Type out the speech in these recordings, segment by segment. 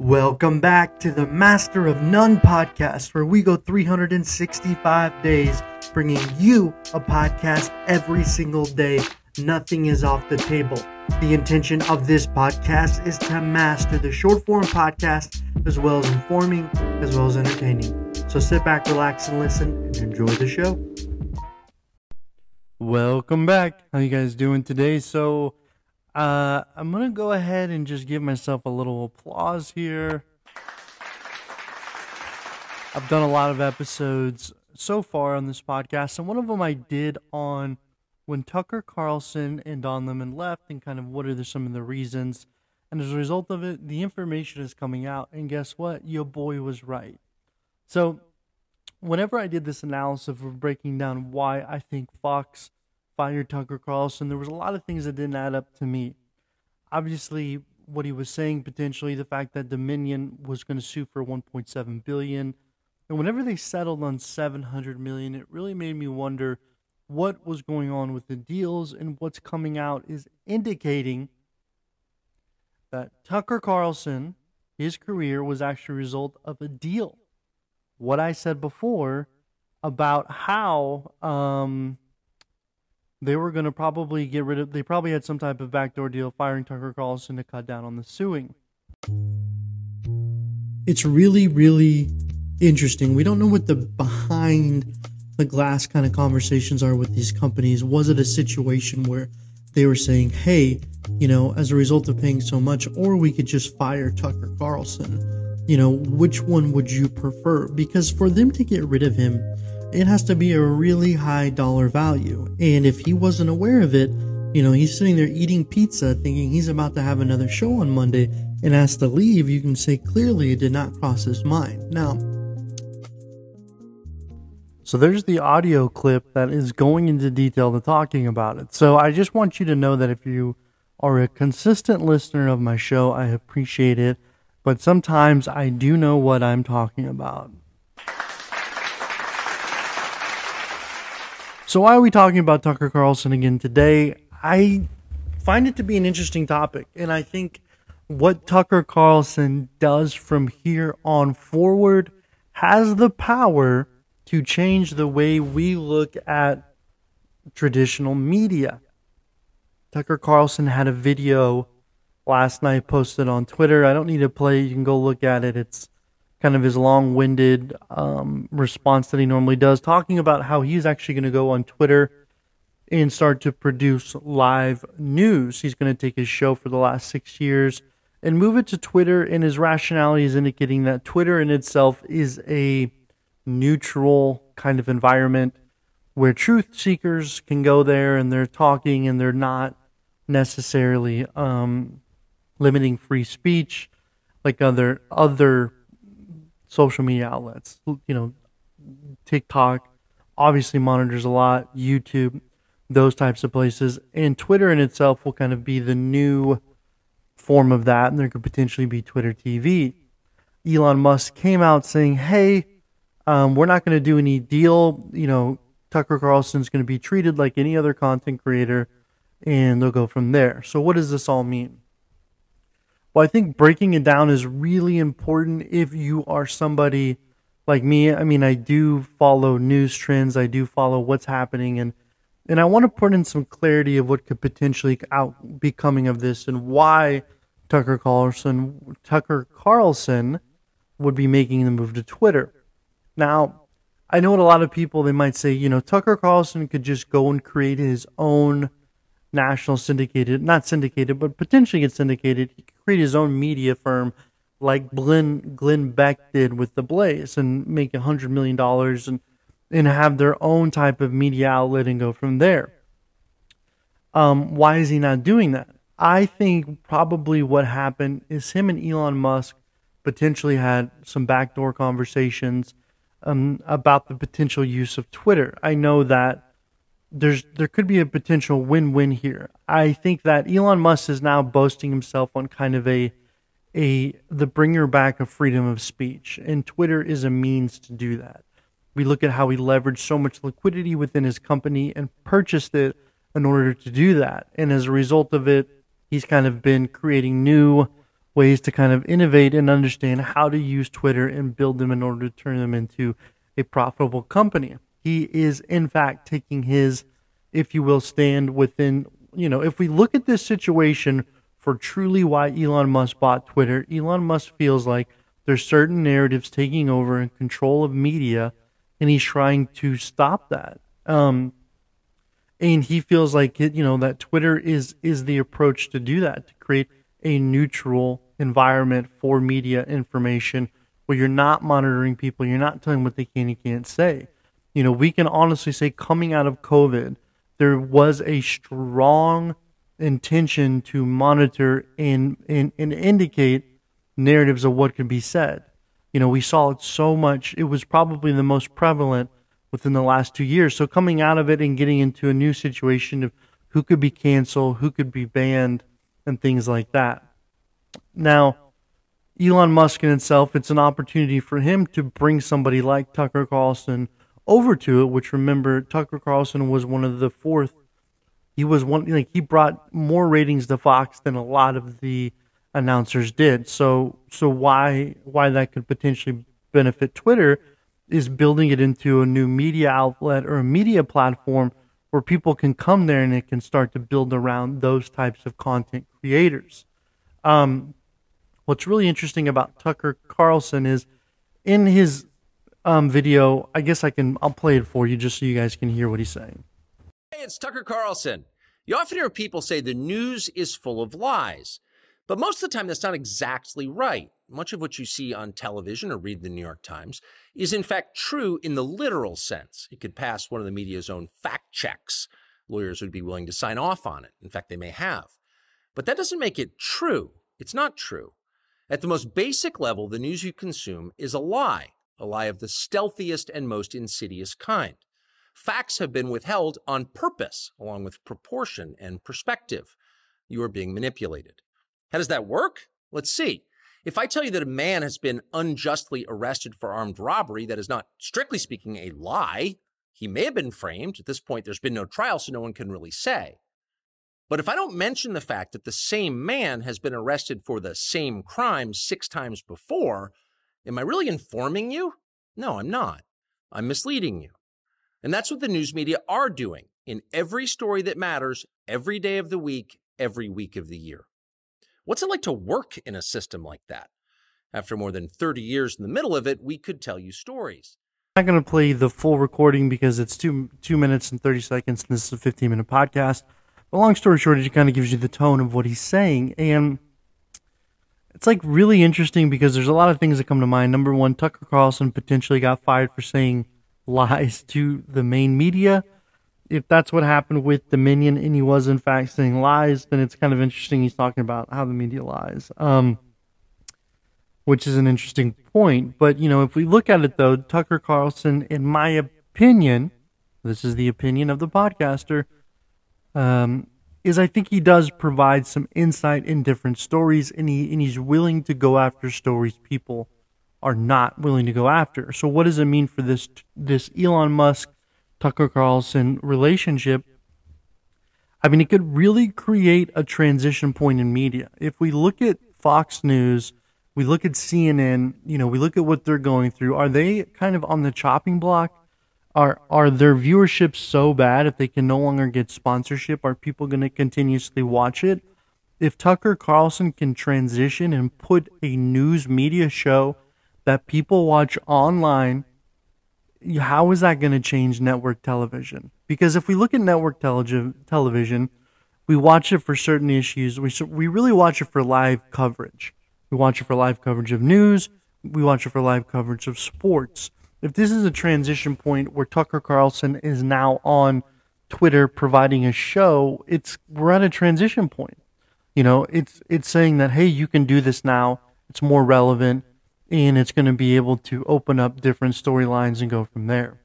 Welcome back to the Master of None podcast, where we go 365 days bringing you a podcast every single day. Nothing is off the table. The intention of this podcast is to master the short form podcast as well as informing as well as entertaining. So sit back, relax, and listen and enjoy the show. Welcome back. How you guys doing today? So uh, I'm gonna go ahead and just give myself a little applause here. I've done a lot of episodes so far on this podcast, and one of them I did on when Tucker Carlson and Don Lemon left, and kind of what are the, some of the reasons. And as a result of it, the information is coming out, and guess what? Your boy was right. So, whenever I did this analysis of breaking down why I think Fox fired Tucker Carlson, there was a lot of things that didn't add up to me. Obviously, what he was saying potentially the fact that Dominion was going to sue for 1.7 billion, and whenever they settled on 700 million, it really made me wonder what was going on with the deals and what's coming out is indicating that Tucker Carlson, his career was actually a result of a deal. What I said before about how um, they were going to probably get rid of. They probably had some type of backdoor deal, firing Tucker Carlson to cut down on the suing. It's really, really interesting. We don't know what the behind the glass kind of conversations are with these companies. Was it a situation where they were saying, "Hey, you know, as a result of paying so much, or we could just fire Tucker Carlson"? You know, which one would you prefer? Because for them to get rid of him it has to be a really high dollar value. And if he wasn't aware of it, you know, he's sitting there eating pizza thinking he's about to have another show on Monday and has to leave, you can say clearly it did not cross his mind. Now, so there's the audio clip that is going into detail to talking about it. So I just want you to know that if you are a consistent listener of my show, I appreciate it. But sometimes I do know what I'm talking about. So, why are we talking about Tucker Carlson again today? I find it to be an interesting topic, and I think what Tucker Carlson does from here on forward has the power to change the way we look at traditional media. Tucker Carlson had a video last night posted on Twitter. I don't need to play, you can go look at it. It's kind of his long winded um, response that he normally does, talking about how he's actually going to go on Twitter and start to produce live news. He's going to take his show for the last six years and move it to Twitter. And his rationality is indicating that Twitter in itself is a neutral kind of environment where truth seekers can go there and they're talking and they're not necessarily um, limiting free speech like other other social media outlets. You know, TikTok obviously monitors a lot, YouTube, those types of places, and Twitter in itself will kind of be the new form of that, and there could potentially be Twitter TV. Elon Musk came out saying, "Hey, um, we're not going to do any deal. You know, Tucker Carlson's going to be treated like any other content creator, and they'll go from there." So, what does this all mean? Well, I think breaking it down is really important if you are somebody like me. I mean, I do follow news trends, I do follow what's happening, and and I want to put in some clarity of what could potentially out be coming of this and why Tucker Carlson Tucker Carlson would be making the move to Twitter. Now, I know what a lot of people they might say, you know, Tucker Carlson could just go and create his own national syndicated, not syndicated, but potentially get syndicated. He could create his own media firm like Glenn Glenn Beck did with the Blaze and make a hundred million dollars and and have their own type of media outlet and go from there. Um, why is he not doing that? I think probably what happened is him and Elon Musk potentially had some backdoor conversations um, about the potential use of Twitter. I know that there's there could be a potential win-win here. I think that Elon Musk is now boasting himself on kind of a a the bringer back of freedom of speech, and Twitter is a means to do that. We look at how he leveraged so much liquidity within his company and purchased it in order to do that, and as a result of it, he's kind of been creating new ways to kind of innovate and understand how to use Twitter and build them in order to turn them into a profitable company. He is, in fact, taking his, if you will, stand within, you know, if we look at this situation for truly why Elon Musk bought Twitter, Elon Musk feels like there's certain narratives taking over and control of media, and he's trying to stop that. Um, and he feels like you know that Twitter is is the approach to do that to create a neutral environment for media information where you're not monitoring people, you're not telling what they can and can't say. You know, we can honestly say coming out of COVID, there was a strong intention to monitor and, and, and indicate narratives of what could be said. You know, we saw it so much. It was probably the most prevalent within the last two years. So coming out of it and getting into a new situation of who could be canceled, who could be banned, and things like that. Now, Elon Musk in itself, it's an opportunity for him to bring somebody like Tucker Carlson over to it, which remember, Tucker Carlson was one of the fourth. He was one, like, he brought more ratings to Fox than a lot of the announcers did. So, so why, why that could potentially benefit Twitter is building it into a new media outlet or a media platform where people can come there and it can start to build around those types of content creators. Um, what's really interesting about Tucker Carlson is in his um, video, I guess I can, I'll play it for you just so you guys can hear what he's saying. Hey, it's Tucker Carlson. You often hear people say the news is full of lies, but most of the time that's not exactly right. Much of what you see on television or read the New York Times is in fact true in the literal sense. It could pass one of the media's own fact checks. Lawyers would be willing to sign off on it. In fact, they may have. But that doesn't make it true. It's not true. At the most basic level, the news you consume is a lie, a lie of the stealthiest and most insidious kind. Facts have been withheld on purpose, along with proportion and perspective. You are being manipulated. How does that work? Let's see. If I tell you that a man has been unjustly arrested for armed robbery, that is not, strictly speaking, a lie. He may have been framed. At this point, there's been no trial, so no one can really say. But if I don't mention the fact that the same man has been arrested for the same crime six times before, am I really informing you? No, I'm not. I'm misleading you. And that's what the news media are doing in every story that matters, every day of the week, every week of the year. What's it like to work in a system like that? After more than 30 years in the middle of it, we could tell you stories. I'm not going to play the full recording because it's two two minutes and 30 seconds, and this is a 15 minute podcast. But long story short, it kind of gives you the tone of what he's saying, and it's like really interesting because there's a lot of things that come to mind. Number one, Tucker Carlson potentially got fired for saying lies to the main media if that's what happened with Dominion and he was in fact saying lies, then it's kind of interesting he's talking about how the media lies. Um, which is an interesting point. But, you know, if we look at it though, Tucker Carlson, in my opinion, this is the opinion of the podcaster, um, is I think he does provide some insight in different stories and he and he's willing to go after stories people are not willing to go after. So what does it mean for this this Elon Musk Tucker Carlson relationship, I mean, it could really create a transition point in media. If we look at Fox News, we look at CNN, you know, we look at what they're going through. Are they kind of on the chopping block? Are are their viewership so bad if they can no longer get sponsorship? Are people going to continuously watch it? If Tucker Carlson can transition and put a news media show that people watch online how is that going to change network television? Because if we look at network tele- television, we watch it for certain issues. We, we really watch it for live coverage. We watch it for live coverage of news. We watch it for live coverage of sports. If this is a transition point where Tucker Carlson is now on Twitter providing a show, it's we're at a transition point. You know, it's it's saying that hey, you can do this now. It's more relevant and it's going to be able to open up different storylines and go from there.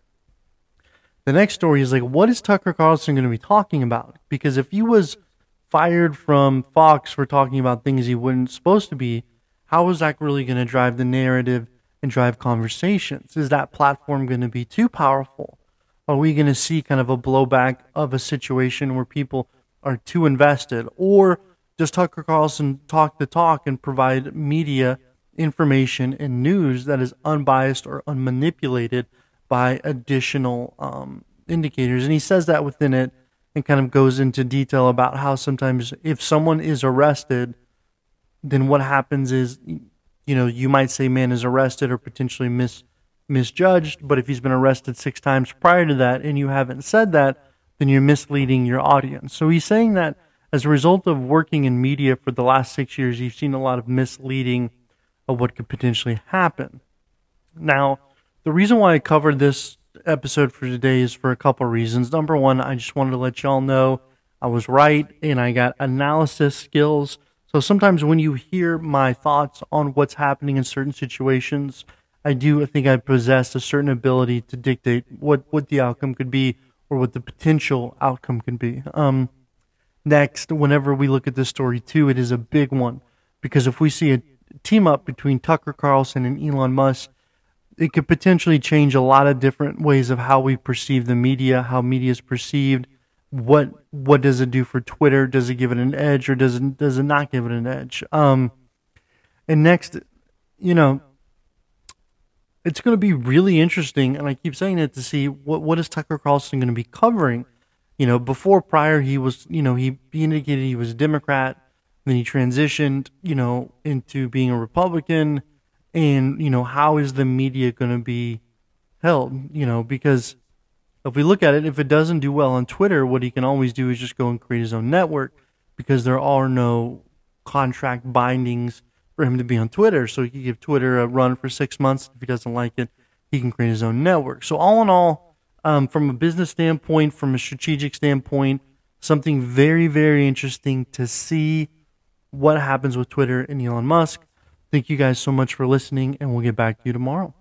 The next story is like, what is Tucker Carlson going to be talking about? Because if he was fired from Fox for talking about things he wasn't supposed to be, how is that really going to drive the narrative and drive conversations? Is that platform going to be too powerful? Are we going to see kind of a blowback of a situation where people are too invested? Or does Tucker Carlson talk the talk and provide media information and news that is unbiased or unmanipulated by additional um, indicators? And he says that within it and kind of goes into detail about how sometimes if someone is arrested, then what happens is, you know, you might say man is arrested or potentially mis misjudged, but if he's been arrested six times prior to that and you haven't said that, then you're misleading your audience. So he's saying that as a result of working in media for the last six years, you've seen a lot of misleading of what could potentially happen. Now, the reason why I covered this episode for today is for a couple reasons. Number one, I just wanted to let y'all know I was right and I got analysis skills. So sometimes when you hear my thoughts on what's happening in certain situations, I do think I possess a certain ability to dictate what, what the outcome could be or what the potential outcome could be. Um, next, whenever we look at this story too, it is a big one because if we see a team up between Tucker Carlson and Elon Musk, it could potentially change a lot of different ways of how we perceive the media, how media is perceived. What what does it do for Twitter? Does it give it an edge or does it does it not give it an edge? Um, and next, you know, it's going to be really interesting, and I keep saying it to see what what is Tucker Carlson going to be covering. You know, before prior he was, you know, he, he indicated he was a Democrat, then he transitioned, you know, into being a Republican, and you know, how is the media going to be held? You know, because if we look at it, if it doesn't do well on Twitter, what he can always do is just go and create his own network, because there are no contract bindings for him to be on Twitter. So he can give Twitter a run for six months. If he doesn't like it, he can create his own network. So all in all, um, from a business standpoint, from a strategic standpoint, something very, very interesting to see what happens with Twitter and Elon Musk. Thank you guys so much for listening, and we'll get back to you tomorrow.